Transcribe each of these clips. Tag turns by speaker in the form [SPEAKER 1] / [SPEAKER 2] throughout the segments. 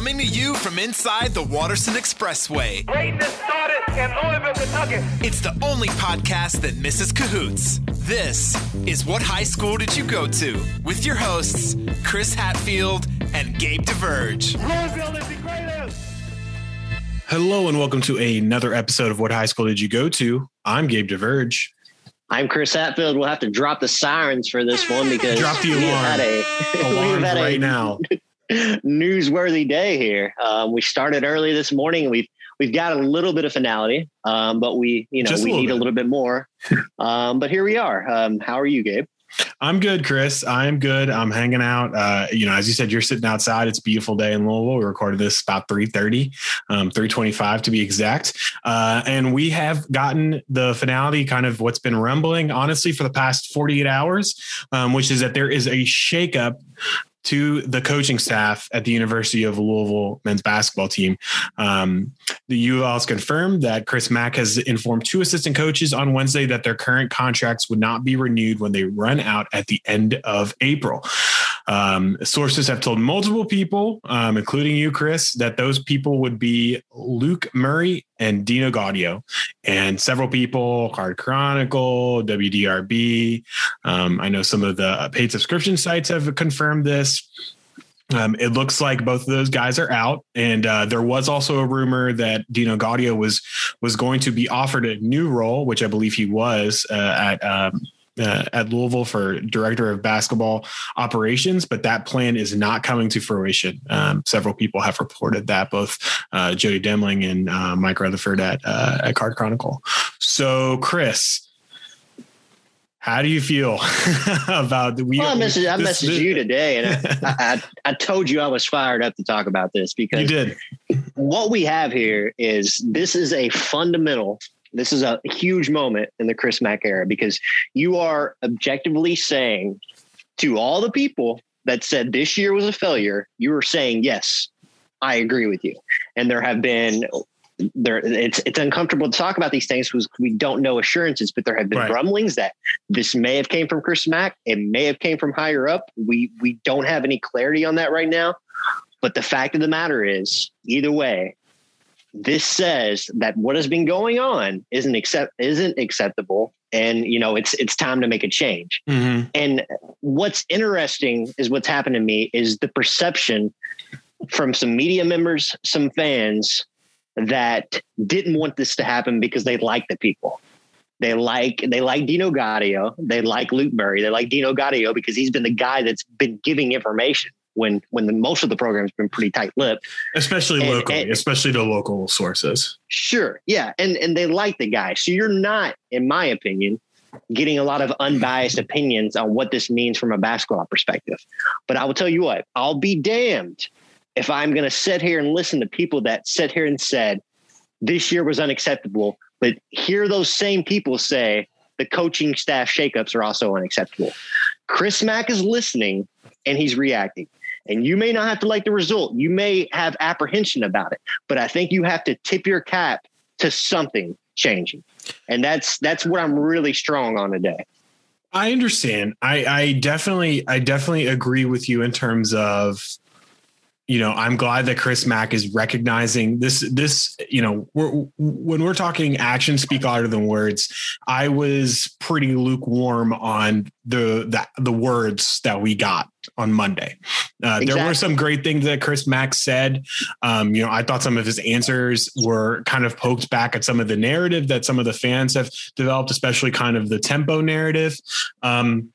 [SPEAKER 1] Coming to you from inside the Watterson Expressway.
[SPEAKER 2] Greatness started in Louisville, Kentucky.
[SPEAKER 1] It's the only podcast that misses cahoots. This is What High School Did You Go To? With your hosts, Chris Hatfield and Gabe DeVerge.
[SPEAKER 2] Louisville is the greatest.
[SPEAKER 3] Hello and welcome to another episode of What High School Did You Go To? I'm Gabe DeVerge.
[SPEAKER 4] I'm Chris Hatfield. We'll have to drop the sirens for this one because
[SPEAKER 3] Drop the
[SPEAKER 4] we've
[SPEAKER 3] alarm.
[SPEAKER 4] had a, we've
[SPEAKER 3] Alarms
[SPEAKER 4] had a
[SPEAKER 3] right now.
[SPEAKER 4] Newsworthy day here. Um, we started early this morning. and We've we've got a little bit of finality, um, but we you know
[SPEAKER 3] Just
[SPEAKER 4] we
[SPEAKER 3] little
[SPEAKER 4] need
[SPEAKER 3] bit.
[SPEAKER 4] a little bit more. Um, but here we are. Um, how are you, Gabe?
[SPEAKER 3] I'm good, Chris. I'm good. I'm hanging out. Uh, you know, as you said, you're sitting outside. It's a beautiful day in Louisville. We recorded this about 3:30, um, 3:25 to be exact. Uh, and we have gotten the finality, kind of what's been rumbling, honestly, for the past 48 hours, um, which is that there is a shakeup to the coaching staff at the University of Louisville men's basketball team. Um, the U of has confirmed that Chris Mack has informed two assistant coaches on Wednesday that their current contracts would not be renewed when they run out at the end of April. Um, sources have told multiple people, um, including you, Chris, that those people would be Luke Murray and Dino Gaudio, and several people, Card Chronicle, WDRB. Um, I know some of the paid subscription sites have confirmed this. Um, it looks like both of those guys are out, and uh, there was also a rumor that Dino Gaudio was was going to be offered a new role, which I believe he was uh, at um, uh, at Louisville for director of basketball operations, but that plan is not coming to fruition. Um, several people have reported that, both uh, Jody Demling and uh, Mike Rutherford at uh, at Card Chronicle. So, Chris. How do you feel about the? We,
[SPEAKER 4] Well, I messaged, I
[SPEAKER 3] this-
[SPEAKER 4] you today, and I, I, I told you I was fired up to talk about this because You
[SPEAKER 3] did.
[SPEAKER 4] what we have here is this is a fundamental this is a huge moment in the chris mack era because you are objectively saying to all the people that said this year was a failure you were saying yes i agree with you. And there have been there it's it's uncomfortable to talk about these things because we don't know assurances but there have been
[SPEAKER 3] Right.
[SPEAKER 4] rumblings that this may have came from chris mack it may have came from higher up. We we don't have any clarity on that right now. But the fact of the matter is either way this says that what has been going on isn't accept isn't acceptable and you know it's it's time to make a change
[SPEAKER 3] Mhm.
[SPEAKER 4] and what's interesting is what's happened to me is the perception from some media members some fans that didn't want this to happen because they like the people they like they like Dino Gaudio. They like Luke Murray. They like Dino Gaudio because he's been the guy that's been giving information when when the, most of the program's been pretty tight lipped.
[SPEAKER 3] especially
[SPEAKER 4] And-
[SPEAKER 3] locally,
[SPEAKER 4] and-
[SPEAKER 3] especially to local sources.
[SPEAKER 4] Sure. Yeah. And and they like the guy. So you're not, in my opinion, getting a lot of unbiased opinions on what this means from a basketball perspective. But I will tell you what, I'll be damned if I'm gonna sit here and listen to people that sit here and said this year was unacceptable, but hear those same people say the coaching staff shakeups are also unacceptable. Chris Mack is listening and he's reacting. And you may not have to like the result. You may have apprehension about it, but I think you have to tip your cap to something changing. And that's that's what I'm really strong on today.
[SPEAKER 3] I understand. I, I definitely, I definitely agree with you in terms of, you know, I'm glad that Chris Mack is recognizing this. This, you know, we're, when we're talking actions speak louder than words. I was pretty lukewarm on the the, the words that we got on Monday. Uh, There were some great things that Chris Mack said. Um, you know, I thought some of his answers were kind of poked back at some of the narrative that some of the fans have developed, especially kind of the tempo narrative. Um,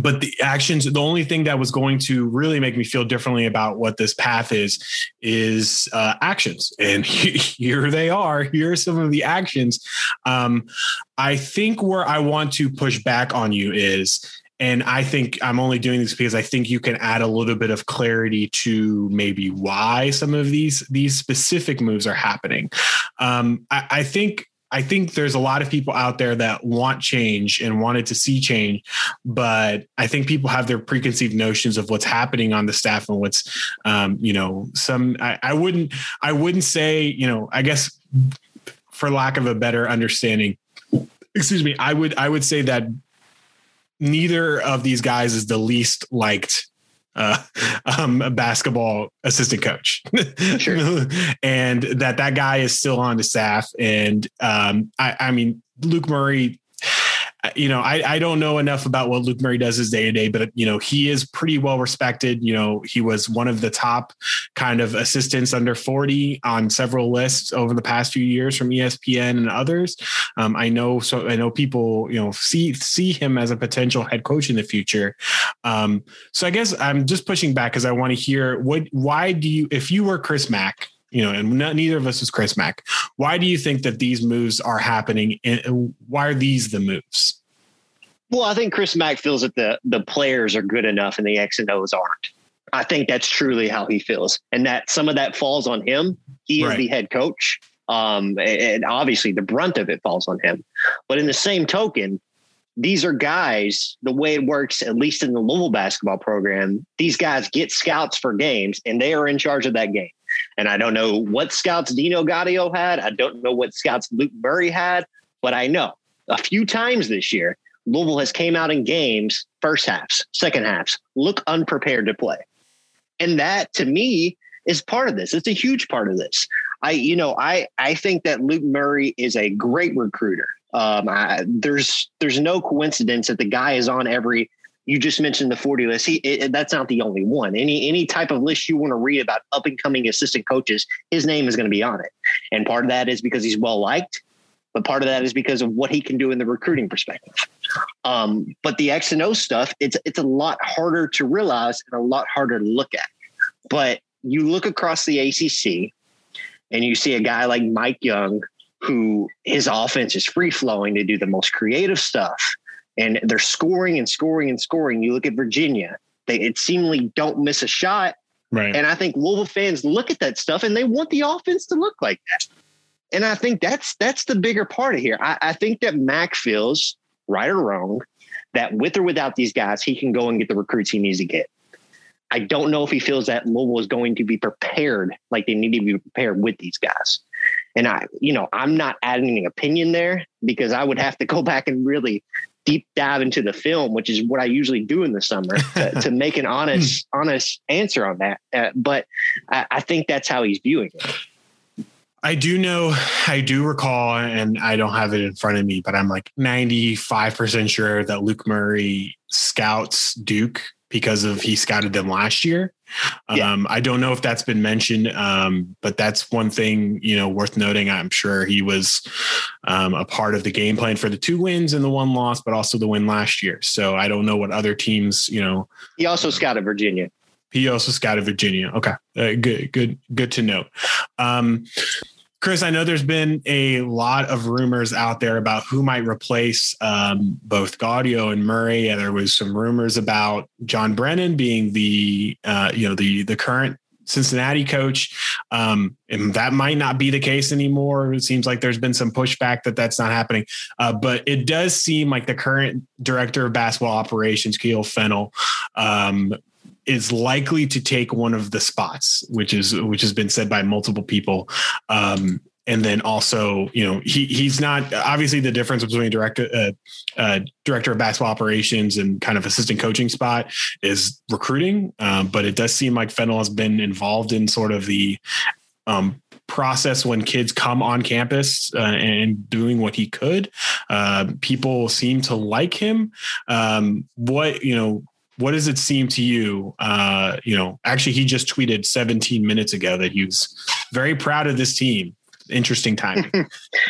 [SPEAKER 3] but the actions, the only thing that was going to really make me feel differently about what this path is, is uh, actions. And here they are. Here are some of the actions. Um, I think where I want to push back on you is, and I think I'm only doing this because I think you can add a little bit of clarity to maybe why some of these these specific moves are happening. Um, I, I think I think there's a lot of people out there that want change and wanted to see change, but I think people have their preconceived notions of what's happening on the staff and what's, um, you know, some. I, I wouldn't I wouldn't say you know I guess for lack of a better understanding, excuse me, I would I would say that neither of these guys is the least liked uh, um, a basketball assistant coach,
[SPEAKER 4] Sure.
[SPEAKER 3] and that that guy is still on the staff. And um, I, I mean, Luke Murray you know, I, I don't know enough about what Luke Murray does his day to day, but you know, he is pretty well respected. You know, he was one of the top kind of assistants under 40 on several lists over the past few years from ESPN and others. Um, I know, so I know people, you know, see see him as a potential head coach in the future. Um, so I guess I'm just pushing back because I want to hear what why do you if you were Chris Mack, you know, and not, neither of us is Chris Mack. Why do you think that these moves are happening? And why are these the moves?
[SPEAKER 4] Well, I think Chris Mack feels that the the players are good enough and the X and O's aren't. I think that's truly how he feels, and that some of that falls on him. He is the head coach, um, and obviously the brunt of it falls on him. But in the same token, these are guys. The way it works, at least in the Louisville basketball program, these guys get scouts for games, and they are in charge of that game. And I don't know what scouts Dino Gaudio had. I don't know what scouts Luke Murray had, but I know a few times this year, Louisville has came out in games, first halves, second halves, look unprepared to play. And that to me is part of this. It's a huge part of this. I, you know, I, I think that Luke Murray is a great recruiter. Um, I, there's, there's no coincidence that the guy is on every, you just mentioned the 40 list. He, it, that's not the only one. Any, any type of list you want to read about up and coming assistant coaches, his name is going to be on it. And part of that is because he's well liked, but part of that is because of what he can do in the recruiting perspective. Um, but the X and O stuff, it's it's a lot harder to realize and a lot harder to look at. But you look across the ACC, and you see a guy like Mike Young, who his offense is free flowing to do the most creative stuff, and they're scoring and scoring and scoring. You look at Virginia; they it seemingly don't miss a shot.
[SPEAKER 3] Right.
[SPEAKER 4] And I think Louisville fans look at that stuff and they want the offense to look like that. And I think that's that's the bigger part of here. I, I think that Mack feels right or wrong that with or without these guys, he can go and get the recruits he needs to get. I don't know if he feels that Louisville is going to be prepared like they need to be prepared with these guys. And I, you know, I'm not adding an opinion there because I would have to go back and really deep dive into the film, which is what I usually do in the summer to, to make an honest, honest answer on that. Uh, but I, I think that's how he's viewing it.
[SPEAKER 3] I do know, I do recall, and I don't have it in front of me, but I'm like 95% sure that Luke Murray scouts Duke because of he scouted them last year.
[SPEAKER 4] Yeah.
[SPEAKER 3] Um, I don't know if that's been mentioned, um, but that's one thing you know worth noting. I'm sure he was um, a part of the game plan for the two wins and the one loss, but also the win last year. So I don't know what other teams, you know,
[SPEAKER 4] He also scouted Virginia.
[SPEAKER 3] he also scouted Virginia. Okay, uh, good, good, good to know. Chris, I know there's been a lot of rumors out there about who might replace um, both Gaudio and Murray, and there was some rumors about John Brannen being the uh, you know the the current Cincinnati coach, um, and that might not be the case anymore. It seems like there's been some pushback that that's not happening, uh, but it does seem like the current director of basketball operations, Kahil Fennell, um, is likely to take one of the spots, which is which has been said by multiple people. Um, and then also, you know, he he's not obviously the difference between director uh, uh, director of basketball operations and kind of assistant coaching spot is recruiting. Um, but it does seem like Fennell has been involved in sort of the um, process when kids come on campus uh, and doing what he could. Uh, people seem to like him. Um, what you know what does it seem to you? Uh, you know, actually, he just tweeted 17 minutes ago that he was very proud of this team. Interesting timing.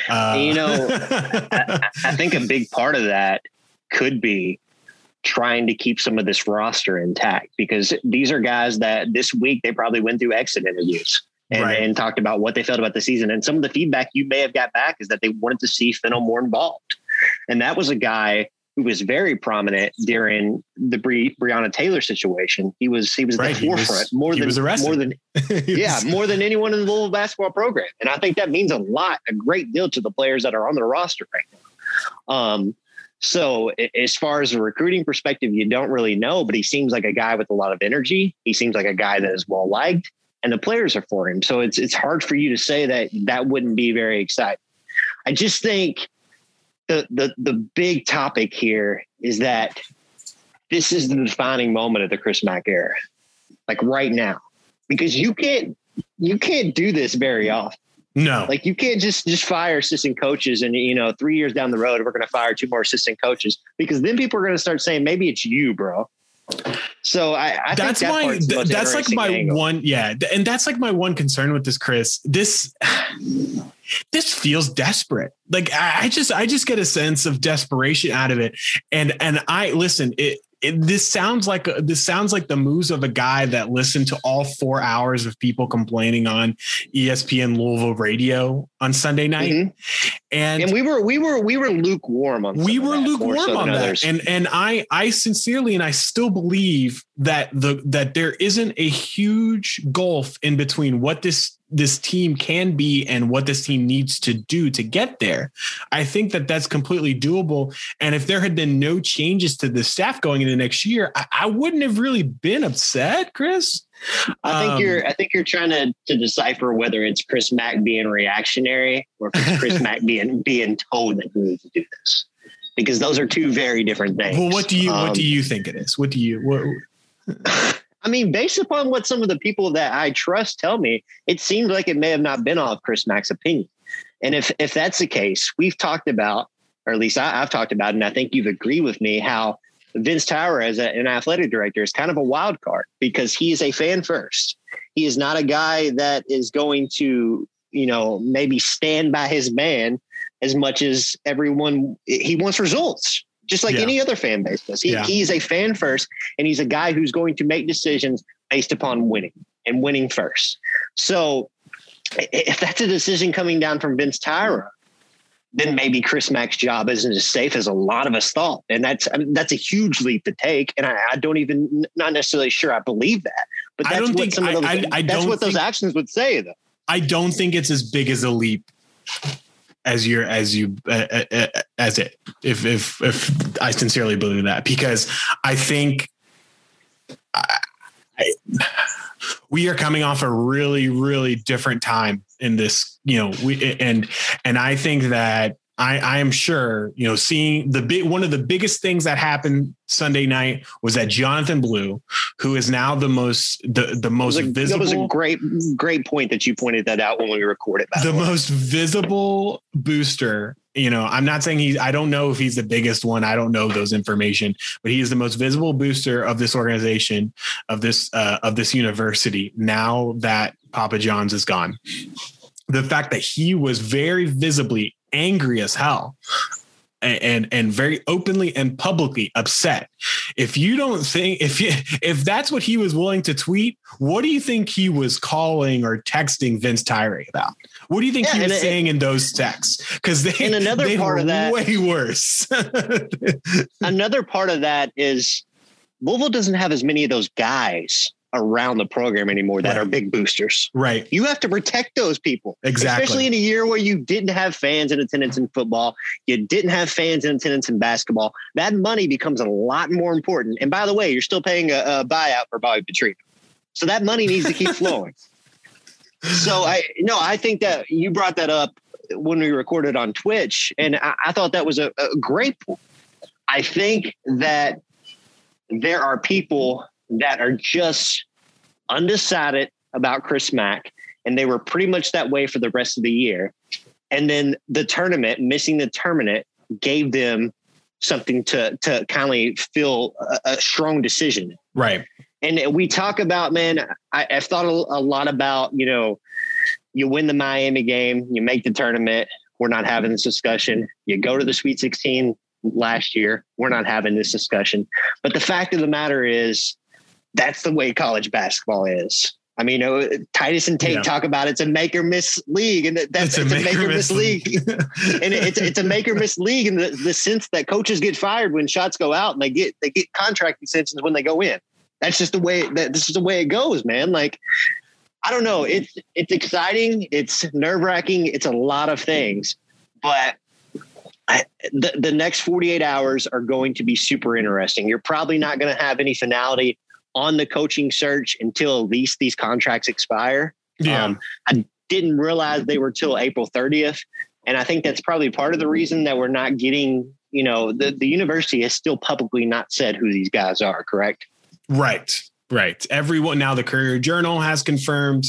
[SPEAKER 3] Uh,
[SPEAKER 4] You know, I, I think a big part of that could be trying to keep some of this roster intact because these are guys that this week they probably went through exit interviews and,
[SPEAKER 3] Right.
[SPEAKER 4] and talked about what they felt about the season. And some of the feedback you may have got back is that they wanted to see Fennell more involved. And that was a guy who was very prominent during the Bre- Breonna Taylor situation. He was he was at
[SPEAKER 3] Right,
[SPEAKER 4] the
[SPEAKER 3] he was-
[SPEAKER 4] forefront more than more than yeah, more than anyone in the Louisville basketball program. And I think that means a lot, a great deal to the players that are on the roster right now. Um, so as far as a recruiting perspective, you don't really know, but he seems like a guy with a lot of energy. He seems like a guy that is well liked and the players are for him. So it's it's hard for you to say that that wouldn't be very exciting. I just think the the the big topic here is that this is the defining moment of the Chris Mack era. like right now, because you can't you can't do this very often.
[SPEAKER 3] No,
[SPEAKER 4] Like you can't just just fire assistant coaches and you know three years down the road we're going to fire two more assistant coaches because then people are going to start saying maybe it's you, bro. So I, I
[SPEAKER 3] that's
[SPEAKER 4] think that
[SPEAKER 3] my
[SPEAKER 4] part's
[SPEAKER 3] that's like my
[SPEAKER 4] angle.
[SPEAKER 3] one yeah and that's like my one concern with this chris. This this feels desperate. Like I, I just i just get a sense of desperation out of it. And and i listen it, it this sounds like this sounds like the moves of a guy that listened to all four hours of people complaining on espn louisville radio on sunday night
[SPEAKER 4] Mhm.
[SPEAKER 3] and
[SPEAKER 4] And we were we were we were lukewarm on.
[SPEAKER 3] we were
[SPEAKER 4] that,
[SPEAKER 3] lukewarm
[SPEAKER 4] so
[SPEAKER 3] on that
[SPEAKER 4] others.
[SPEAKER 3] and and i i sincerely and i still believe that the that there isn't a huge gulf in between what this this team can be and what this team needs to do to get there i think that that's completely doable and if there had been no changes to the staff going into next year i, I wouldn't have really been upset chris
[SPEAKER 4] I think
[SPEAKER 3] Um,
[SPEAKER 4] you're I think you're trying to to decipher whether it's Chris Mack being reactionary or if it's Chris Mack being being told that he needs to do this. Because those are two very different things.
[SPEAKER 3] well what do you what
[SPEAKER 4] Um,
[SPEAKER 3] do you think it is what do you what,
[SPEAKER 4] I mean, based upon what some of the people that I trust tell me, it seems like it may have not been all of Chris Mack's opinion. And if if that's the case, we've talked about, or at least I, I've talked about, and I think you've agreed with me, how Vince Tyra as a, an athletic director is kind of a wild card because he is a fan first. He is not a guy that is going to, you know, maybe stand by his man as much as everyone. He wants results, just like
[SPEAKER 3] Yeah.
[SPEAKER 4] any other fan base does. He,
[SPEAKER 3] Yeah.
[SPEAKER 4] He's a fan first, and he's a guy who's going to make decisions based upon winning and winning first. So if that's a decision coming down from Vince Tyra, then maybe Chris Mack's job isn't as safe as a lot of us thought. And that's I mean, that's a huge leap to take. And I, I don't even not necessarily sure I believe that. But
[SPEAKER 3] I
[SPEAKER 4] that's
[SPEAKER 3] don't
[SPEAKER 4] what
[SPEAKER 3] think-
[SPEAKER 4] some of those,
[SPEAKER 3] I- I- I
[SPEAKER 4] that's what those
[SPEAKER 3] think-
[SPEAKER 4] actions would say though.
[SPEAKER 3] I don't think it's as big as a leap as you're as you uh, uh, uh, as it if if if I sincerely believe that because I think I, I, we are coming off a really really different time in this you know we and and I think that I, I am sure, you know, seeing the big one of the biggest things that happened Sunday night was that Jonathan Blue, who is now the most the the most
[SPEAKER 4] was, a,
[SPEAKER 3] visible,
[SPEAKER 4] that was a great great point that you pointed that out when we recorded.
[SPEAKER 3] The
[SPEAKER 4] way.
[SPEAKER 3] most visible booster you know i'm not saying he's i don't know if he's the biggest one i don't know those information but he is the most visible booster of this organization of this uh, of this university now that papa john's is gone the fact that he was very visibly angry as hell and and very openly and publicly upset. If you don't think if you, if that's what he was willing to tweet, what do you think he was calling or texting Vince Tyra about? What do you think
[SPEAKER 4] Yeah,
[SPEAKER 3] he was
[SPEAKER 4] it-
[SPEAKER 3] saying in those texts? Because they
[SPEAKER 4] And another
[SPEAKER 3] they
[SPEAKER 4] part of that-
[SPEAKER 3] way worse.
[SPEAKER 4] Another part of that is Louisville doesn't have as many of those guys around the program anymore that
[SPEAKER 3] Right.
[SPEAKER 4] are big boosters.
[SPEAKER 3] right.
[SPEAKER 4] You have to protect those people.
[SPEAKER 3] Exactly.
[SPEAKER 4] Especially in a year where you didn't have fans in attendance in football, you didn't have fans in attendance in basketball. That money becomes a lot more important. And by the way, you're still paying a, a buyout for Bobby Petrino. So that money needs to keep flowing. So I no, I think that you brought that up when we recorded on Twitch, and I, I thought that was a, a great point. I think that there are people that are just undecided about Chris Mack, and they were pretty much that way for the rest of the year. And then the tournament, missing the tournament, gave them something to to kind of feel a, a strong decision.
[SPEAKER 3] Right.
[SPEAKER 4] And we talk about, man, I, I've thought a, a lot about, you know, you win the Miami game, you make the tournament. We're not having this discussion. You go to the Sweet 16 last year. We're not having this discussion. But the fact of the matter is, that's the way college basketball is. I mean, Titus and Tate
[SPEAKER 3] Yeah.
[SPEAKER 4] talk about it's a make or miss league, and that's it's a, make or miss league. and it- it's it's a make or miss league in the, the sense that coaches get fired when shots go out, and they get they get contract extensions when they go in. That's just the way that this is the way it goes, man. Like I don't know, it's it's exciting, it's nerve wracking, it's a lot of things, but. I, the, the next 48 hours are going to be super interesting. You're probably not going to have any finality on the coaching search until at least these contracts expire
[SPEAKER 3] yeah.
[SPEAKER 4] Um, I didn't realize they were till April 30th. And I think that's probably part of the reason that we're not getting, you know, the, the university has still publicly not said who these guys are, correct?
[SPEAKER 3] right. Right. Everyone now the Courier Journal has confirmed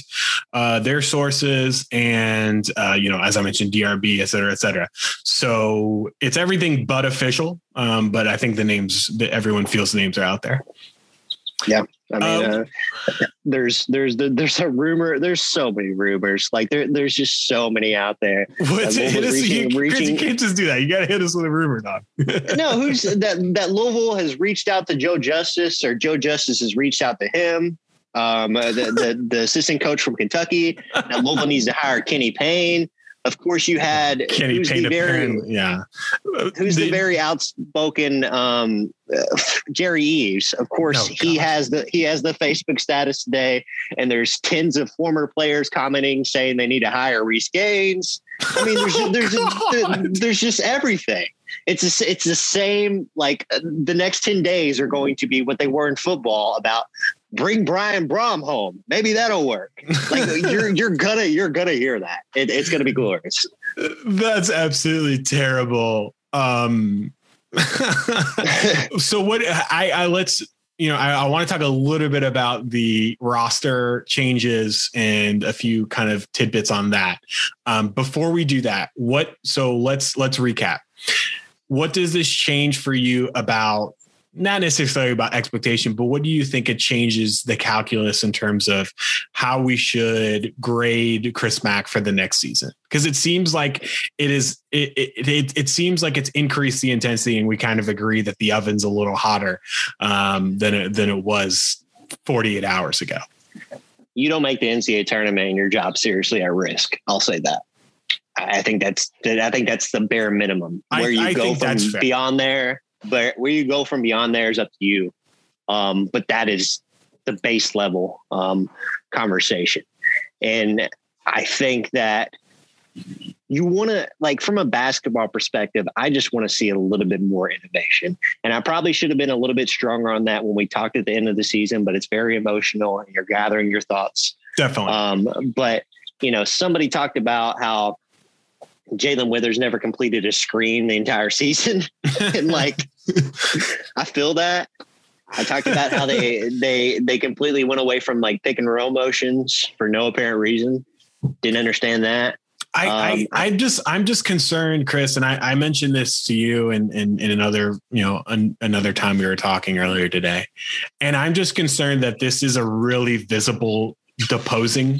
[SPEAKER 3] uh, their sources and, uh, you know, as I mentioned, DRB, et cetera, et cetera. So it's everything but official. Um, but I think the names that everyone feels the names are out there.
[SPEAKER 4] Yeah. I mean,
[SPEAKER 3] Um,
[SPEAKER 4] uh, there's there's there's a rumor. There's so many rumors. Like there there's just so many out there.
[SPEAKER 3] What's it? Us, you,
[SPEAKER 4] reaching-
[SPEAKER 3] you can't just do that. You got to hit us with a rumor, dog.
[SPEAKER 4] no, who's that? That Louisville has reached out to Joel Justus, or Joel Justus has reached out to him. Um, uh, the, the the assistant coach from Kentucky. That Louisville needs to hire Kenny Payne. Of course, you had
[SPEAKER 3] Kenny
[SPEAKER 4] who's the very
[SPEAKER 3] apparently, yeah.
[SPEAKER 4] who's the,
[SPEAKER 3] The-
[SPEAKER 4] very outspoken um, uh, Jerry Eaves. Of course,
[SPEAKER 3] Oh,
[SPEAKER 4] he has the he has the Facebook status today, and there's tens of former players commenting saying they need to hire Reece Gaines. I mean, there's
[SPEAKER 3] Oh,
[SPEAKER 4] there's there's just everything. It's a, it's the same. Like uh, the next ten days are going to be what they were in football about. Bring Brian Brohm home. Maybe that'll work. Like you're you're gonna you're gonna hear that. It, it's gonna be glorious.
[SPEAKER 3] That's absolutely terrible. Um, so what I, I let's you know I, I want to talk a little bit about the roster changes and a few kind of tidbits on that. Um, before we do that, what so let's let's recap. What does this change for you about not necessarily about expectation, but what do you think it changes the calculus in terms of how we should grade Chris Mack for the next season? Because it seems like it is it, it it it seems like it's increased the intensity, and we kind of agree that the oven's a little hotter um, than it, than it was 48 hours ago.
[SPEAKER 4] you don't make the NCAA tournament and your job seriously at risk. I'll say that. I I think that's I think that's the bare minimum.
[SPEAKER 3] I-
[SPEAKER 4] Where you
[SPEAKER 3] I
[SPEAKER 4] go from beyond there, but where you go from beyond there is up to you. Um, but that is the base level um, conversation, and I think that you want to like from a basketball perspective. I just want to see a little bit more innovation, and I probably should have been a little bit stronger on that when we talked at the end of the season. But it's very emotional, and you're gathering your thoughts.
[SPEAKER 3] Definitely.
[SPEAKER 4] Um, but you know, somebody talked about how JaeLyn Withers never completed a screen the entire season, and like, I feel that. I talked about how they they they completely went away from like pick and roll motions for no apparent reason. Didn't understand that.
[SPEAKER 3] I,
[SPEAKER 4] Um,
[SPEAKER 3] I, I'm just, I'm just concerned, Chris, and I, I mentioned this to you in, in, in another, you know, an, another time we were talking earlier today, and I'm just concerned that this is a really visible deposing,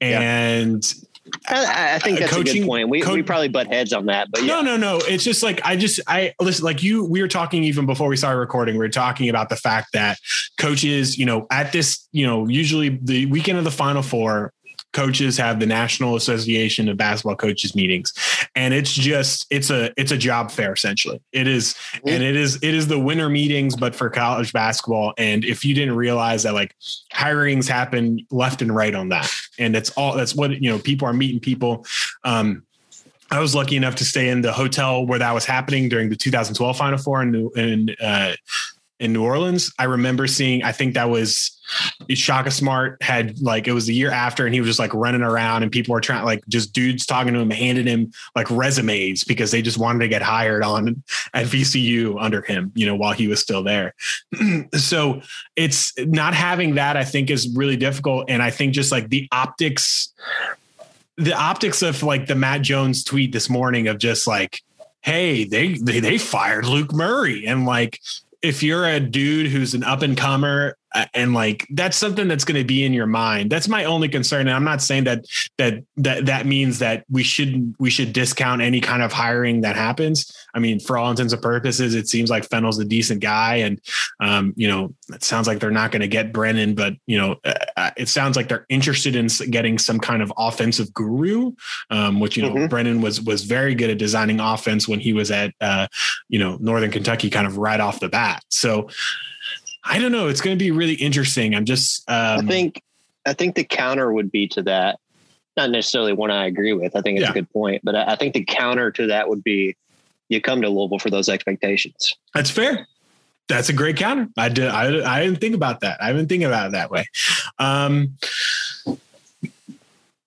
[SPEAKER 4] Yeah. I, I think
[SPEAKER 3] Uh,
[SPEAKER 4] that's a
[SPEAKER 3] coaching-
[SPEAKER 4] good point. We
[SPEAKER 3] co-
[SPEAKER 4] we probably butt heads on that, but
[SPEAKER 3] no, no, no. It's just like I just I listen. Like you, we were talking even before we started recording. We were talking about the fact that coaches, you know, at this, you know, usually the weekend of the Final Four, coaches have the National Association of Basketball Coaches meetings, and it's just it's a it's a job fair essentially. It is, and it is it is the winter meetings, but for college basketball. And if you didn't realize that, like hirings happen left and right on that, and that's all. That's what you know. People are meeting people. Um, I was lucky enough to stay in the hotel where that was happening during the 2012 Final Four in in uh, in New Orleans. I remember seeing. I think that was Shaka Smart had like it was the year after, and he was just like running around, and people were trying like just dudes talking to him, handing him like resumes because they just wanted to get hired on at VCU under him, you know, while he was still there. so it's not having that. I think is really difficult, and I think just like the optics the optics of like the Matt Jones tweet this morning of just like, hey, they they, they fired Luke Murray. And like if you're a dude who's an up and comer and like that's something that's going to be in your mind. That's my only concern. And I'm not saying that that that that means that we shouldn't we should discount any kind of hiring that happens. I mean, for all intents and purposes, it seems like Fennell's a decent guy, and um, you know, it sounds like they're not going to get Brannen, but you know, uh, it sounds like they're interested in getting some kind of offensive guru, um, which you know,
[SPEAKER 4] Mhm.
[SPEAKER 3] Brannen was was very good at designing offense when he was at uh, you know Northern Kentucky, kind of right off the bat. So I don't know. It's going to be really interesting. I'm just um,
[SPEAKER 4] I think I think the counter would be to that. Not necessarily one I agree with. I think it's
[SPEAKER 3] Yeah.
[SPEAKER 4] a good point, but I I think the counter to that would be you come to Louisville for those expectations.
[SPEAKER 3] That's fair. That's a great counter. I did. I, I didn't think about that. I didn't think about it that way. Um,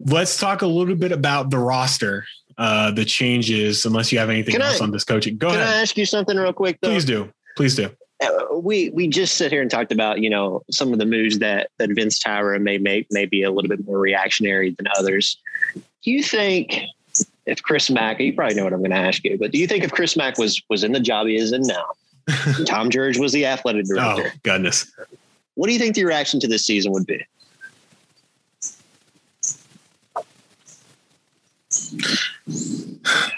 [SPEAKER 3] let's talk a little bit about the roster, uh, the changes. Unless you have anything
[SPEAKER 4] Can
[SPEAKER 3] else
[SPEAKER 4] I-
[SPEAKER 3] on this coaching, go
[SPEAKER 4] Can
[SPEAKER 3] ahead.
[SPEAKER 4] I ask you something real quick though?
[SPEAKER 3] Please do. Please do.
[SPEAKER 4] Uh, we we just sit here and talked about you know some of the moves that that Vince Tyra may make may be a little bit more reactionary than others. Do you think if Chris Mack, you probably know what I'm going to ask you, but do you think if Chris Mack was was in the job he is in now, Tom Jurich was the athletic director?
[SPEAKER 3] Oh goodness!
[SPEAKER 4] What do you think the reaction to this season would be?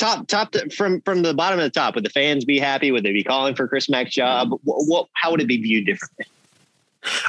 [SPEAKER 4] top top to, from from the bottom of the top would the fans be happy would they be calling for chris mack's job what, what how would it be viewed differently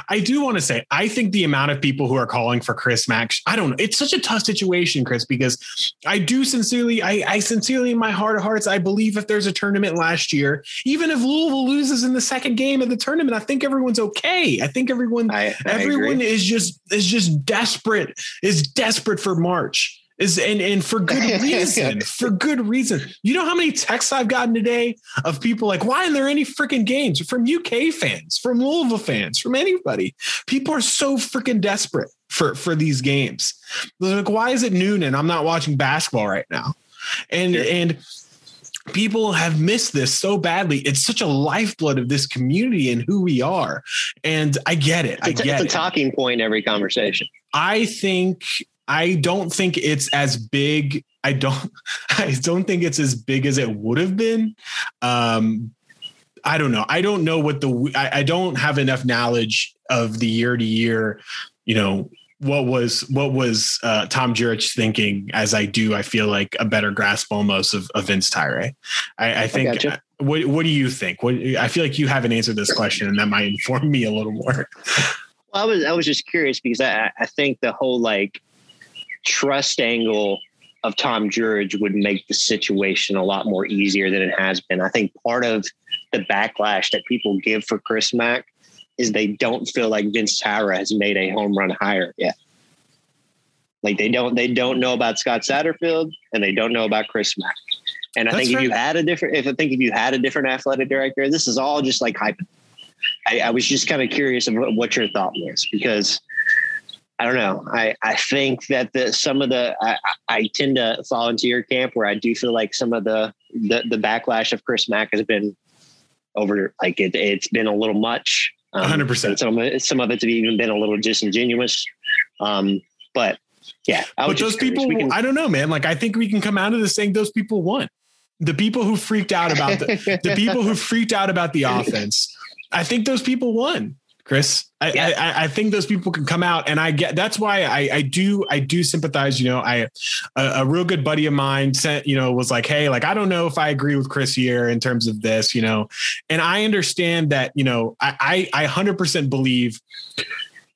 [SPEAKER 3] I do want to say, I think the amount of people who are calling for Chris Mack, I don't know. It's such a tough situation, Chris, because I do sincerely, I, I, sincerely, in my heart of hearts, I believe if there's a tournament last year, even if Louisville loses in the second game of the tournament, I think everyone's okay. I think everyone, I, I everyone agree. is just is just desperate, is desperate for March. Is and and for good reason. for good reason. You know how many texts I've gotten today of people like, why aren't there any freaking games from UK fans, from Louisville fans, from anybody? People are so freaking desperate for for these games. They're like, why is it noon and I'm not watching basketball right now? And and people have missed this so badly. It's such a lifeblood of this community and who we are. And I get it. I get
[SPEAKER 4] it's
[SPEAKER 3] a
[SPEAKER 4] it. talking point in every conversation.
[SPEAKER 3] I think I don't think it's as big. I don't. I don't think it's as big as it would have been. Um, I don't know. I don't know what the. I, I don't have enough knowledge of the year to year. You know what was what was uh, Tom Jurich thinking? As I do, I feel like a better grasp almost of, of Vince Tyra. I, I think. Gotcha. what What do you think? What I feel like you haven't answered this question, and that might inform me a little more.
[SPEAKER 4] Well, I was I was just curious because I I think the whole like trust angle of Tom Jurich would make the situation a lot more easier than it has been. I think part of the backlash that people give for Chris Mack is they don't feel like Vince Tyra has made a home run hire yet. Like they don't they don't know about Scott Satterfield and they don't know about Chris Mack. And I That's think if you had a different if I think if you had a different athletic director, this is all just like hype. I, I was just kind of curious of what your thought was because I don't know. I, I think that the some of the I, I tend to fall into your camp where I do feel like some of the the, the backlash of Chris Mack has been over like it it's been a little much.
[SPEAKER 3] Um, hundred um, percent.
[SPEAKER 4] Some some of it's even been a little disingenuous. Um, but yeah,
[SPEAKER 3] but those people, can, I don't know, man. Like I think we can come out of this saying those people won. The people who freaked out about the the people who freaked out about the offense. I think those people won. Chris. I, yeah. I, I, think those people can come out, and I get that's why I, I do I do sympathize. You know, I a, a, real good buddy of mine sent you know was like, hey, like I don't know if I agree with Chris here in terms of this, you know, and I understand that you know I I hundred percent believe.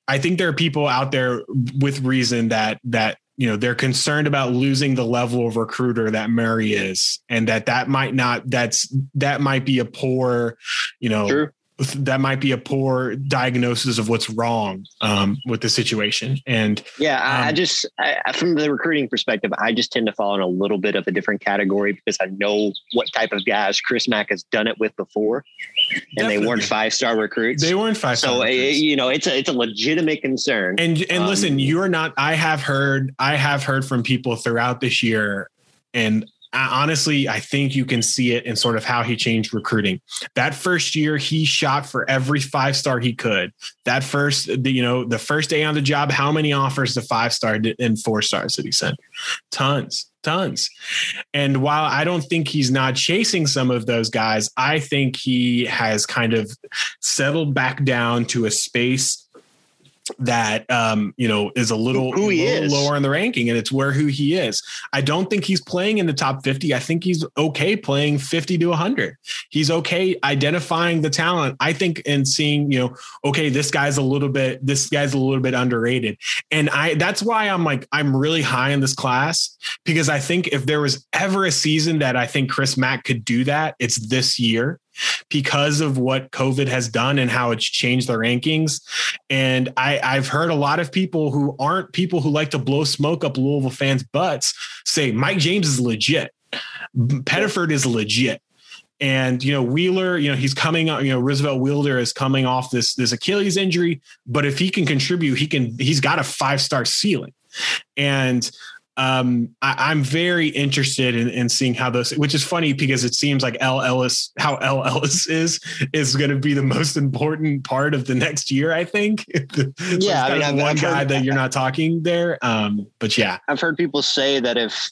[SPEAKER 3] I think there are people out there with reason that that you know they're concerned about losing the level of recruiter that Murray is, and that that might not that's that might be a poor, you know, True that might be a poor diagnosis of what's wrong um, with the situation. And
[SPEAKER 4] yeah, um, I just I, from the recruiting perspective, I just tend to fall in a little bit of a different category because I know what type of guys Chris Mack has done it with before, and definitely. they weren't five star recruits.
[SPEAKER 3] They weren't five
[SPEAKER 4] star. So it, eh, you know, it's a it's a legitimate concern.
[SPEAKER 3] And and um, listen, you're not. I have heard I have heard from people throughout this year, and honestly, I think you can see it in sort of how he changed recruiting. That first year, he shot for every five star he could. That first, you know, the first day on the job, how many offers to five star and four stars did he send? Tons, tons. And while I don't think he's not chasing some of those guys, I think he has kind of settled back down to a space that um, you know is a little,
[SPEAKER 4] who he
[SPEAKER 3] little
[SPEAKER 4] is.
[SPEAKER 3] lower in the ranking, and it's where who he is. I don't think he's playing in the top 50. I think he's okay playing 50 to 100. He's okay identifying the talent. I think and seeing, you know, okay, this guy's a little bit, this guy's a little bit underrated. And I that's why I'm like, I'm really high in this class because I think if there was ever a season that I think Chris Mack could do that, it's this year because of what COVID has done and how it's changed the rankings. And I, I've heard a lot of people who aren't people who like to blow smoke up Louisville fans' butts say Mike James is legit. Pettiford is legit. And you know Wheeler, you know he's coming. You know Roosevelt Wheeler is coming off this this Achilles injury, but if he can contribute, he can. He's got a five star ceiling, and um, I, am very interested in, in seeing how those, which is funny because it seems like El Ellis, how El Ellis is, is going to be the most important part of the next year. I think.
[SPEAKER 4] yeah, I mean, I've,
[SPEAKER 3] one
[SPEAKER 4] I've
[SPEAKER 3] guy
[SPEAKER 4] heard,
[SPEAKER 3] that you're not talking there. Um, but yeah,
[SPEAKER 4] I've heard people say that if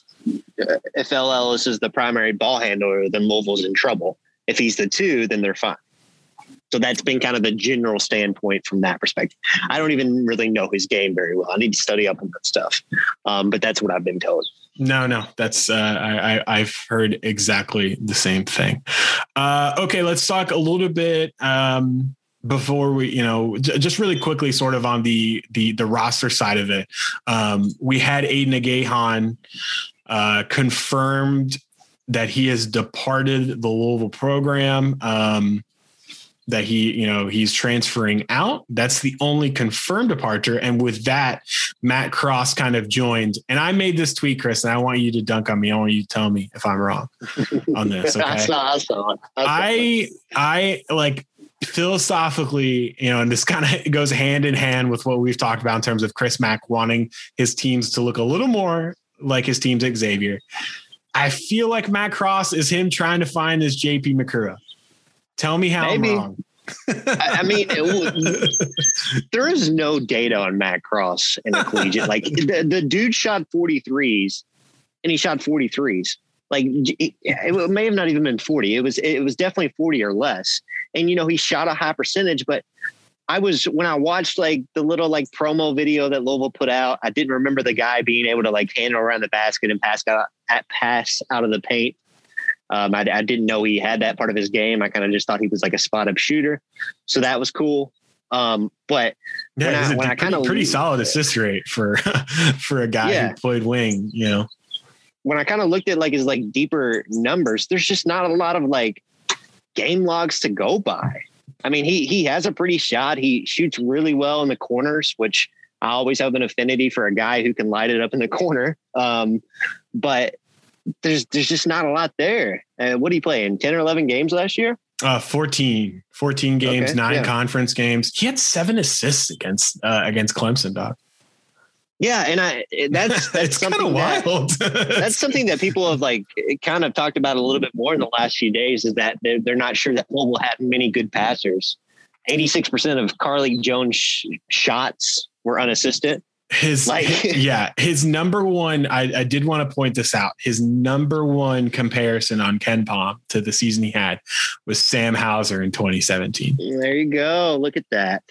[SPEAKER 4] if El Ellis is the primary ball handler, then Louisville's in trouble. If he's the two, then they're fine. So that's been kind of the general standpoint from that perspective. I don't even really know his game very well. I need to study up on that stuff. Um, but that's what I've been told.
[SPEAKER 3] No, no, that's uh, I, I have heard exactly the same thing. Uh, okay, let's talk a little bit um, before we, you know, just really quickly, sort of on the the the roster side of it. Um, we had Aidan Igiehon uh, confirmed that he has departed the Louisville program. Um, that he, you know, he's transferring out. That's the only confirmed departure. And with that, Matt Cross kind of joined. And I made this tweet, Chris, and I want you to dunk on me. I want you to tell me if I'm wrong on this. Okay?
[SPEAKER 4] awesome.
[SPEAKER 3] I I like philosophically, you know, and this kind of goes hand in hand with what we've talked about in terms of Chris Mack wanting his teams to look a little more like his teams at Xavier. I feel like Matt Cross is him trying to find his JP Macura. Tell me how
[SPEAKER 4] Maybe.
[SPEAKER 3] I'm wrong.
[SPEAKER 4] I mean, it, there is no data on Matt Cross in the collegiate. Like the, the dude shot 43s and he shot 43s. Like it, it may have not even been 40. It was, it was definitely 40 or less. And, you know, he shot a high percentage, but I was, when I watched like the little like promo video that Louisville put out, I didn't remember the guy being able to like handle around the basket and pass out, pass out of the paint. Um, I, I, didn't know he had that part of his game. I kind of just thought he was like a spot up shooter, so that was cool. Um, but
[SPEAKER 3] yeah, when I, when I kind of pretty solid assist rate for for a guy yeah. who played wing, you know.
[SPEAKER 4] When I kind of looked at like his like deeper numbers, there's just not a lot of like game logs to go by. I mean, he he has a pretty shot. He shoots really well in the corners, which I always have an affinity for a guy who can light it up in the corner. Um, but there's there's just not a lot there. Uh, what do you play in 10 or 11 games last year?
[SPEAKER 3] Uh, 14, 14 games, okay, nine yeah. conference games. He had seven assists against uh, against Clemson, Doc.
[SPEAKER 4] Yeah, and I that's that's something wild. That, that's something that people have like kind of talked about a little bit more in the last few days is that they're, they're not sure that Louisville had many good passers. 86% of Carlik Jones sh- shots were unassisted.
[SPEAKER 3] His, like, his, yeah, his number one. I, I did want to point this out. His number one comparison on KenPom to the season he had was Sam Hauser in 2017.
[SPEAKER 4] There you go. Look at that.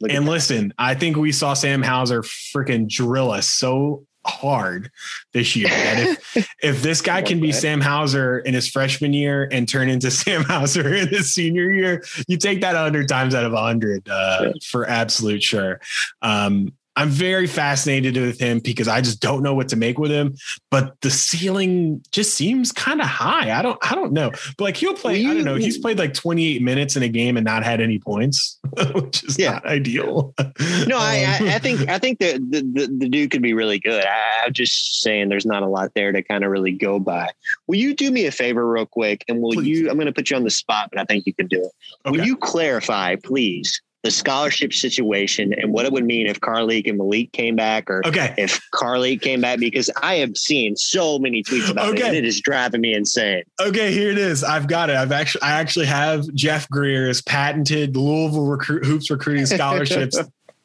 [SPEAKER 3] Look and at listen, that. I think we saw Sam Hauser freaking drill us so hard this year that if if this guy can be Sam Hauser in his freshman year and turn into Sam Hauser in his senior year, you take that hundred times out of a hundred uh, yeah. for absolute sure. Um, I'm very fascinated with him because I just don't know what to make with him. But the ceiling just seems kind of high. I don't I don't know. But like he'll play, you, I don't know, he's played like 28 minutes in a game and not had any points, which is yeah. not ideal.
[SPEAKER 4] no, I, I, um, I think I think the, the the dude could be really good. I, am just saying there's not a lot there to kind of really go by. Will you do me a favor real quick? And will please. you I'm gonna put you on the spot, but I think you can do it. Okay. Will you clarify, please? The scholarship situation and what it would mean if Carlik and Malik came back or
[SPEAKER 3] okay.
[SPEAKER 4] if Carlik came back because I have seen so many tweets about okay. it and it is driving me insane.
[SPEAKER 3] Okay, here it is. I've got it. I've actually I actually have Jeff Greer's patented Louisville recruit hoops recruiting scholarships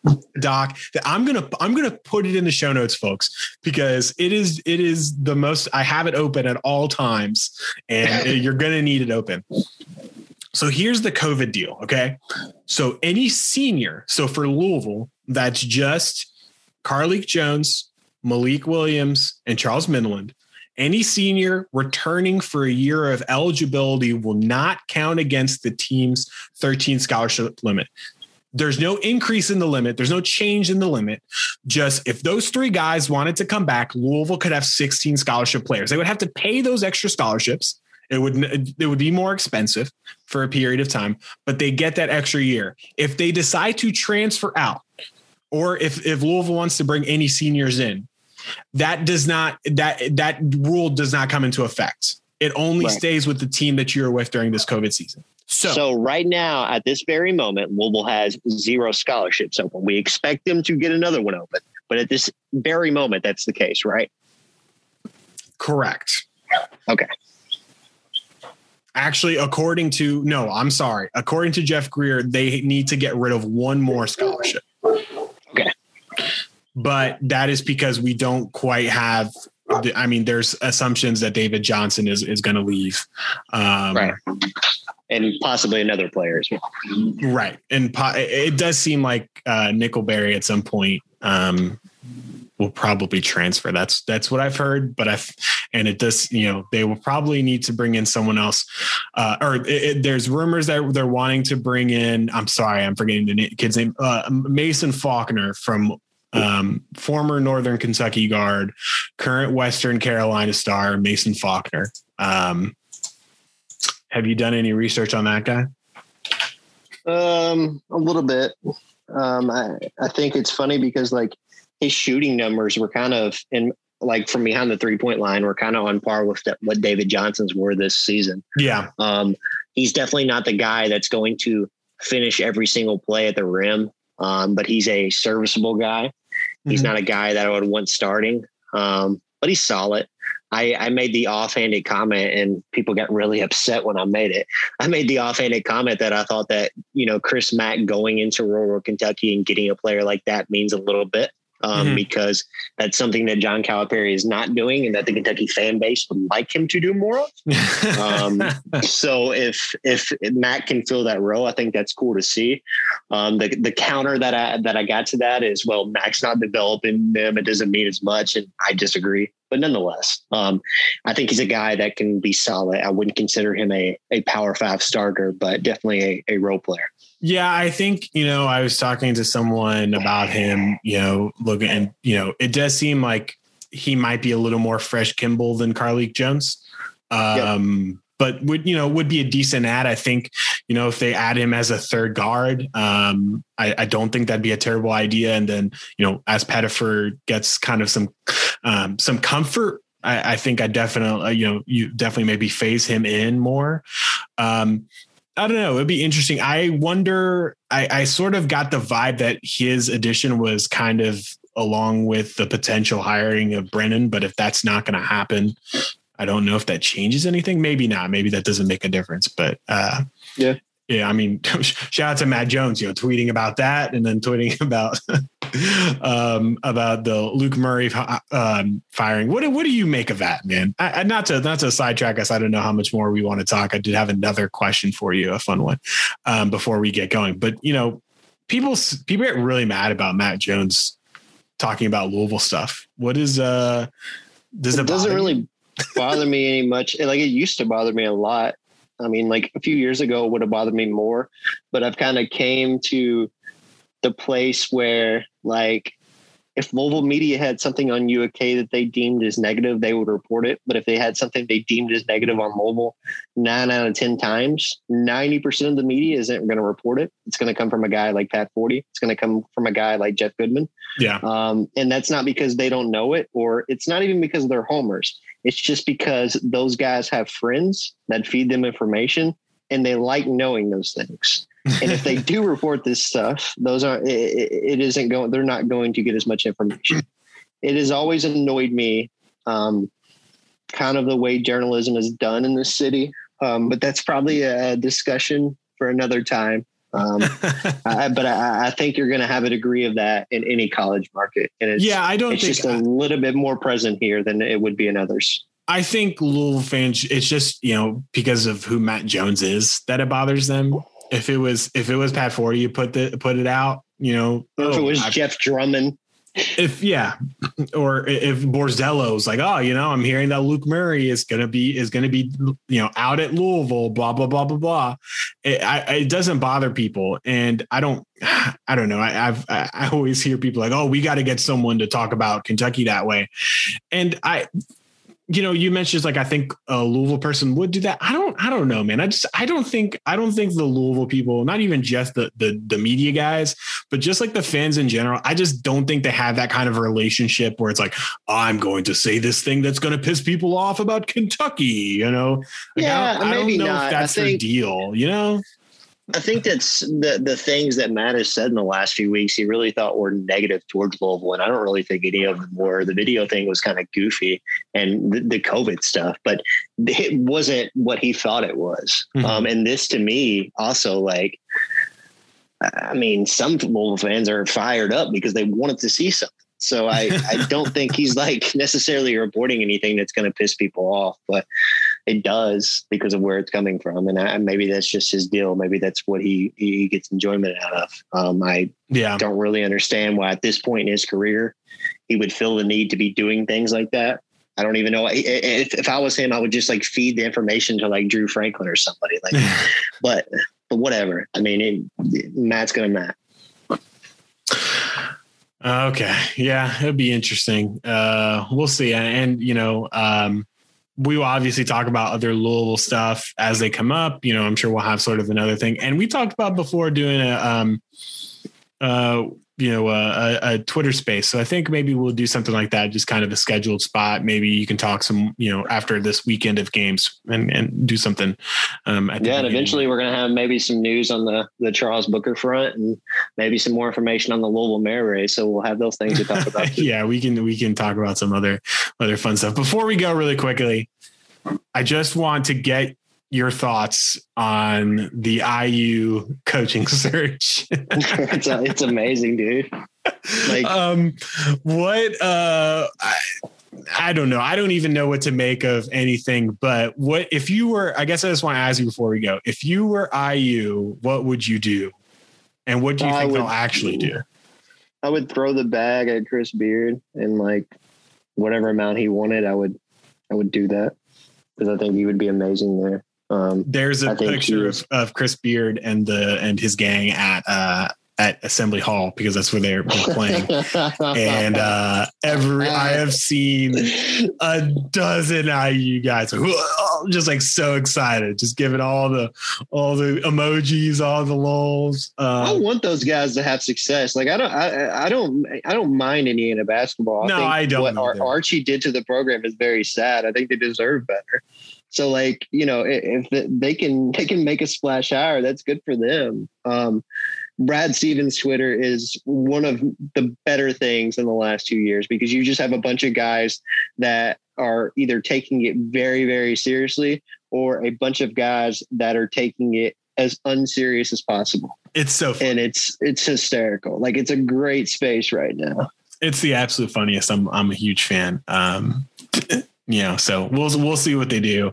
[SPEAKER 3] doc that I'm gonna I'm gonna put it in the show notes, folks, because it is it is the most I have it open at all times, and you're gonna need it open. So here's the COVID deal. Okay. So any senior, so for Louisville, that's just Carlik Jones, Malik Williams, and Charles Minlend. Any senior returning for a year of eligibility will not count against the team's 13 scholarship limit. There's no increase in the limit. There's no change in the limit. Just if those three guys wanted to come back, Louisville could have 16 scholarship players. They would have to pay those extra scholarships it would it would be more expensive for a period of time, but they get that extra year. If they decide to transfer out, or if if Louisville wants to bring any seniors in, that does not that that rule does not come into effect. It only right. stays with the team that you're with during this COVID season.
[SPEAKER 4] So, so right now, at this very moment, Louisville has zero scholarships open. We expect them to get another one open, but at this very moment, that's the case, right?
[SPEAKER 3] Correct.
[SPEAKER 4] Okay.
[SPEAKER 3] Actually, according to no, I'm sorry. According to Jeff Greer, they need to get rid of one more scholarship.
[SPEAKER 4] Okay.
[SPEAKER 3] But that is because we don't quite have. The, I mean, there's assumptions that David Johnson is is going to leave. Um,
[SPEAKER 4] Right. And possibly another player as well.
[SPEAKER 3] Right. And po- it does seem like uh, Nickelberry at some point um, will probably transfer. That's that's what I've heard. But I've and it does. You know, they will probably need to bring in someone else. Uh, or it, it, there's rumors that they're wanting to bring in. I'm sorry, I'm forgetting the kid's name. Uh, Mason Faulkner from. Um, former Northern Kentucky guard, current Western Carolina star, Mason Faulkner. Um, have you done any research on that guy?
[SPEAKER 4] Um, a little bit. Um, I, I think it's funny because like his shooting numbers were kind of in like from behind the three point line were kind of on par with what David Johnson's were this season.
[SPEAKER 3] Yeah.
[SPEAKER 4] Um, he's definitely not the guy that's going to finish every single play at the rim. Um, but he's a serviceable guy. He's
[SPEAKER 3] Mhm.
[SPEAKER 4] not a guy that I would want starting. Um, but he's solid. I, I made the offhanded comment and people got really upset when I made it. I made the offhanded comment that I thought that, you know, Chris Mack going into rural Kentucky and getting a player like that means a little bit. Um,
[SPEAKER 3] Mhm.
[SPEAKER 4] because that's something that John Calipari is not doing and that the Kentucky fan base would like him to do more of. Um, so if if Mack can fill that role, I think that's cool to see. Um, the the counter that I that I got to that is well, Mack's not developing them. It doesn't mean as much, and I disagree. But nonetheless, um, I think he's a guy that can be solid. I wouldn't consider him a a power five starter, but definitely a, a role player.
[SPEAKER 3] Yeah, I think, you know, I was talking to someone about him, you know, looking and, you know, it does seem like he might be a little more fresh Kimball than Carlik Jones. Um, but would, you know, would be a decent ad. I think, you know, if they add him as a third guard, um, I, I don't think that'd be a terrible idea. And then, you know, as Pettifer gets kind of some, um, some comfort I, I think I definitely, you know, you definitely maybe phase him in more. Um, I don't know. It'd be interesting. I wonder. I, I sort of got the vibe that his addition was kind of along with the potential hiring of Brannen, but if that's not going to happen, I don't know if that changes anything. Maybe not. Maybe that doesn't make a difference. But uh,
[SPEAKER 4] Yeah.
[SPEAKER 3] Yeah. I mean, shout out to Matt Jones, you know, tweeting about that and then tweeting about um, about the Luke Murray um, firing. What do- what do you make of that, man? I, I, not to not to sidetrack us. I don't know how much more we want to talk. I did have another question for you, a fun one, um, before we get going. But you know, people people get really mad about Matt Jones talking about Louisville stuff. What is uh? Does it,
[SPEAKER 4] it doesn't really bother me any much. Like it used to bother me a lot. I mean, like a few years ago, it would have bothered me more, but I've kind of came to the place where, like, if mobile media had something on UK that they deemed as negative, they would report it. But if they had something they deemed as negative on mobile, nine out of 10 times, 90% of the media isn't going to report it. It's going to come from a guy like Pat Forde. It's going to come from a guy like Jeff Goodman.
[SPEAKER 3] Yeah.
[SPEAKER 4] Um, and that's not because they don't know it, or it's not even because they're homers. It's just because those guys have friends that feed them information and they like knowing those things. and if they do report this stuff, those are it, it isn't going. They're not going to get as much information. It has always annoyed me, um, kind of the way journalism is done in this city. Um, but that's probably a discussion for another time. Um, I, but I, I think you're going to have a degree of that in any college market, and it's
[SPEAKER 3] yeah, I don't
[SPEAKER 4] it's just a little bit more present here than it would be in others.
[SPEAKER 3] I think Louisville fans, it's just, you know, because of who Matt Jones is that it bothers them. If it was, if it was Pat Forde, you put the, put it out, you know,
[SPEAKER 4] if it
[SPEAKER 3] oh,
[SPEAKER 4] was
[SPEAKER 3] I-
[SPEAKER 4] Jeff Drummond,
[SPEAKER 3] if, yeah. Or if Borzello's like, oh, you know, I'm hearing that Luke Murray is to be, is to be, you know, out at Louisville, blah, blah, blah, blah, blah. It, I, it doesn't bother people. And I don't, I don't know. I, I've, I always hear people like, oh, we got to get someone to talk about Kentucky that way. And I, you know, you mentioned like I think a Louisville person would do that. I don't, I don't know, man. I just, I don't think, I don't think the Louisville people, not even just the the the media guys, but just like the fans in general, I just don't think they have that kind of a relationship where it's like, I'm going to say this thing that's going to piss people off about Kentucky. You know, Like, I
[SPEAKER 4] Yeah,
[SPEAKER 3] don't, I don't
[SPEAKER 4] maybe
[SPEAKER 3] know
[SPEAKER 4] not.
[SPEAKER 3] if
[SPEAKER 4] I
[SPEAKER 3] that's their deal. You know,
[SPEAKER 4] I think that's the the things that Matt has said in the last few weeks. He really thought were negative towards Louisville, and I don't really think any of them were. The video thing was kind of goofy, and the, the, COVID stuff, but it wasn't what he thought it was. Mm-hmm. Um, and this, to me, also like, I mean, some Louisville fans are fired up because they wanted to see something. So I, I don't think he's like necessarily reporting anything that's going to piss people off, but it does because of where it's coming from. And I, maybe that's just his deal. Maybe that's what he, he gets enjoyment out of. Um, I yeah. don't really understand why at this point in his career, he would feel the need to be doing things like that. I don't even know if, if I was him, I would just like feed the information to like Drew Franklin or somebody like, but, but whatever. I mean, it, Matt's going to Matt.
[SPEAKER 3] Okay. Yeah, it'll be interesting. Uh, we'll see. And, and you know, um, we will obviously talk about other Louisville stuff as they come up. You know, I'm sure we'll have sort of another thing. And we talked about before doing a, um, uh, you know a, a, Twitter space. So I think maybe we'll do something like that, just kind of a scheduled spot. Maybe you can talk some, you know, after this weekend of games and, and do something.
[SPEAKER 4] Um, yeah, and eventually we're going to have maybe some news on the the Charles Booker front and maybe some more information on the Louisville Mayor race. So we'll have those things to talk about.
[SPEAKER 3] yeah, we can we can talk about some other other fun stuff. Before we go, really quickly, I just want to get your thoughts on the IU coaching search.
[SPEAKER 4] it's, it's amazing, dude.
[SPEAKER 3] Like, um, what, uh, I, I don't know. I don't even know what to make of anything, but what, if you were, I guess I just want to ask you before we go, if you were IU, what would you do? And what do you I think would, they'll actually do?
[SPEAKER 4] I would throw the bag at Chris Beard and like whatever amount he wanted, I would, I would do that because I think he would be amazing there.
[SPEAKER 3] Um, There's a picture of, of Chris Beard and the and his gang at uh, at Assembly Hall because that's where they're playing. and uh, every I have seen a dozen IU guys just like so excited, just giving all the all the emojis, all the lols.
[SPEAKER 4] Uh, I want those guys to have success. Like I don't, I, I don't, I don't mind Indiana basketball.
[SPEAKER 3] I no, I don't.
[SPEAKER 4] What Archie did to the program is very sad. I think they deserve better. So like, you know, if they can, they can make a splash hour, that's good for them. Um, Brad Stevens Twitter is one of the better things in the last two years because you just have a bunch of guys that are either taking it very, very seriously or a bunch of guys that are taking it as unserious as possible.
[SPEAKER 3] It's so
[SPEAKER 4] fun. and it's it's hysterical. Like it's a great space right now.
[SPEAKER 3] It's the absolute funniest. I'm I'm a huge fan. Um you know, so we'll we'll see what they do.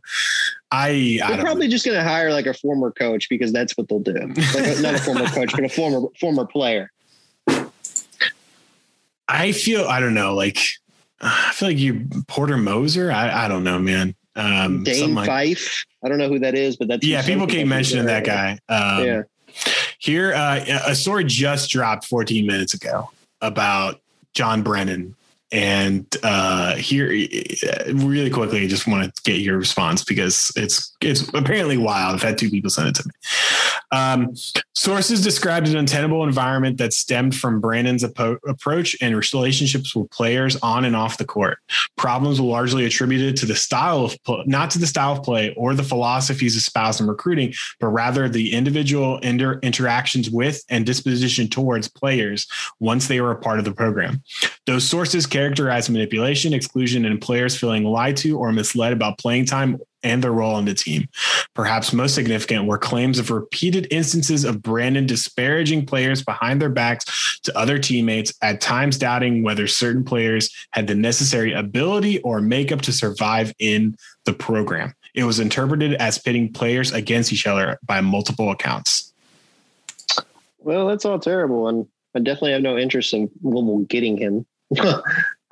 [SPEAKER 3] I,
[SPEAKER 4] I they're probably know. just going to hire like a former coach because that's what they'll do. Like not a former coach, but a former former player.
[SPEAKER 3] I feel I don't know, like I feel like you Porter Moser. I, I don't know, man.
[SPEAKER 4] Um, Dane like, Fife. I don't know who that is, but that's
[SPEAKER 3] yeah. People keep mentioning that guy. Um, yeah. Here, uh, a story just dropped 14 minutes ago about John Brannen and uh, here, really quickly, I just want to get your response because it's it's apparently wild. I've had two people send it to me. Um, sources described an untenable environment that stemmed from Brannen's apo- approach and relationships with players on and off the court. Problems were largely attributed to the style of play, not to the style of play or the philosophies espoused in recruiting, but rather the individual inter- interactions with and disposition towards players once they were a part of the program. Those sources characterize manipulation, exclusion, and players feeling lied to or misled about playing time and their role on the team. Perhaps most significant were claims of repeated instances of Brannen disparaging players behind their backs to other teammates, at times doubting whether certain players had the necessary ability or makeup to survive in the program. It was interpreted as pitting players against each other by multiple accounts.
[SPEAKER 4] Well, that's all terrible. And I definitely have no interest in getting him.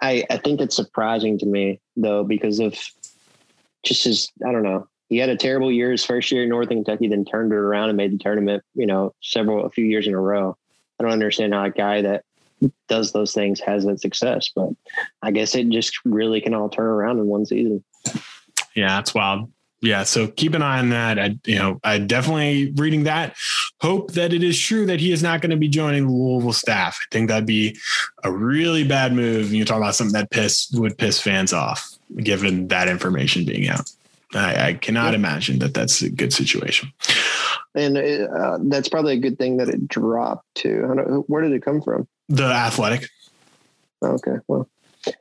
[SPEAKER 4] I, I think it's surprising to me though because of just his I don't know. He had a terrible year his first year in Northern Kentucky, then turned it around and made the tournament. You know, several a few years in a row. I don't understand how a guy that does those things has that success, but I guess it just really can all turn around in one season.
[SPEAKER 3] Yeah, that's wild yeah, so keep an eye on that. I, you know, I definitely reading that. Hope that it is true that he is not going to be joining the Louisville staff. I think that'd be a really bad move. You talk about something that piss would piss fans off, given that information being out. I, I cannot imagine that that's a good situation.
[SPEAKER 4] and uh, that's probably a good thing that it dropped to. where did it come from?
[SPEAKER 3] The Athletic.
[SPEAKER 4] Okay, well,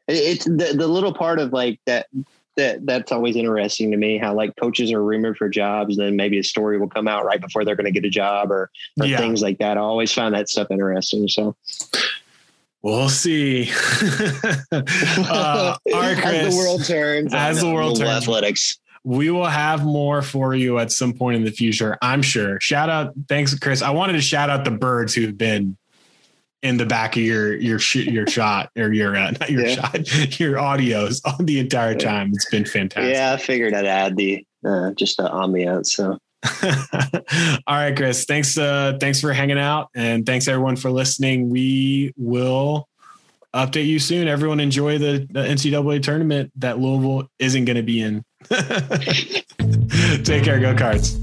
[SPEAKER 4] it's the the little part of like that that that's always interesting to me how like coaches are rumored for jobs and then maybe a story will come out right before they're going to get a job or, or yeah. things like that i always find that stuff interesting so
[SPEAKER 3] We'll see. uh, right, Chris,
[SPEAKER 4] as the world turns,
[SPEAKER 3] as the world turns,
[SPEAKER 4] athletics.
[SPEAKER 3] We will have more for you at some point in the future, I'm sure. Shout out, thanks, Chris. I wanted to shout out the birds who've been in the back of your your sh- your shot or your uh, not your yeah. shot your audios on the entire time. It's been fantastic.
[SPEAKER 4] Yeah, I figured I'd add the uh, just the ambiance. So.
[SPEAKER 3] All right, Chris. Thanks. Uh, thanks for hanging out, and thanks everyone for listening. We will update you soon. Everyone enjoy the, the NCAA tournament that Louisville isn't going to be in. Take care. Go Cards.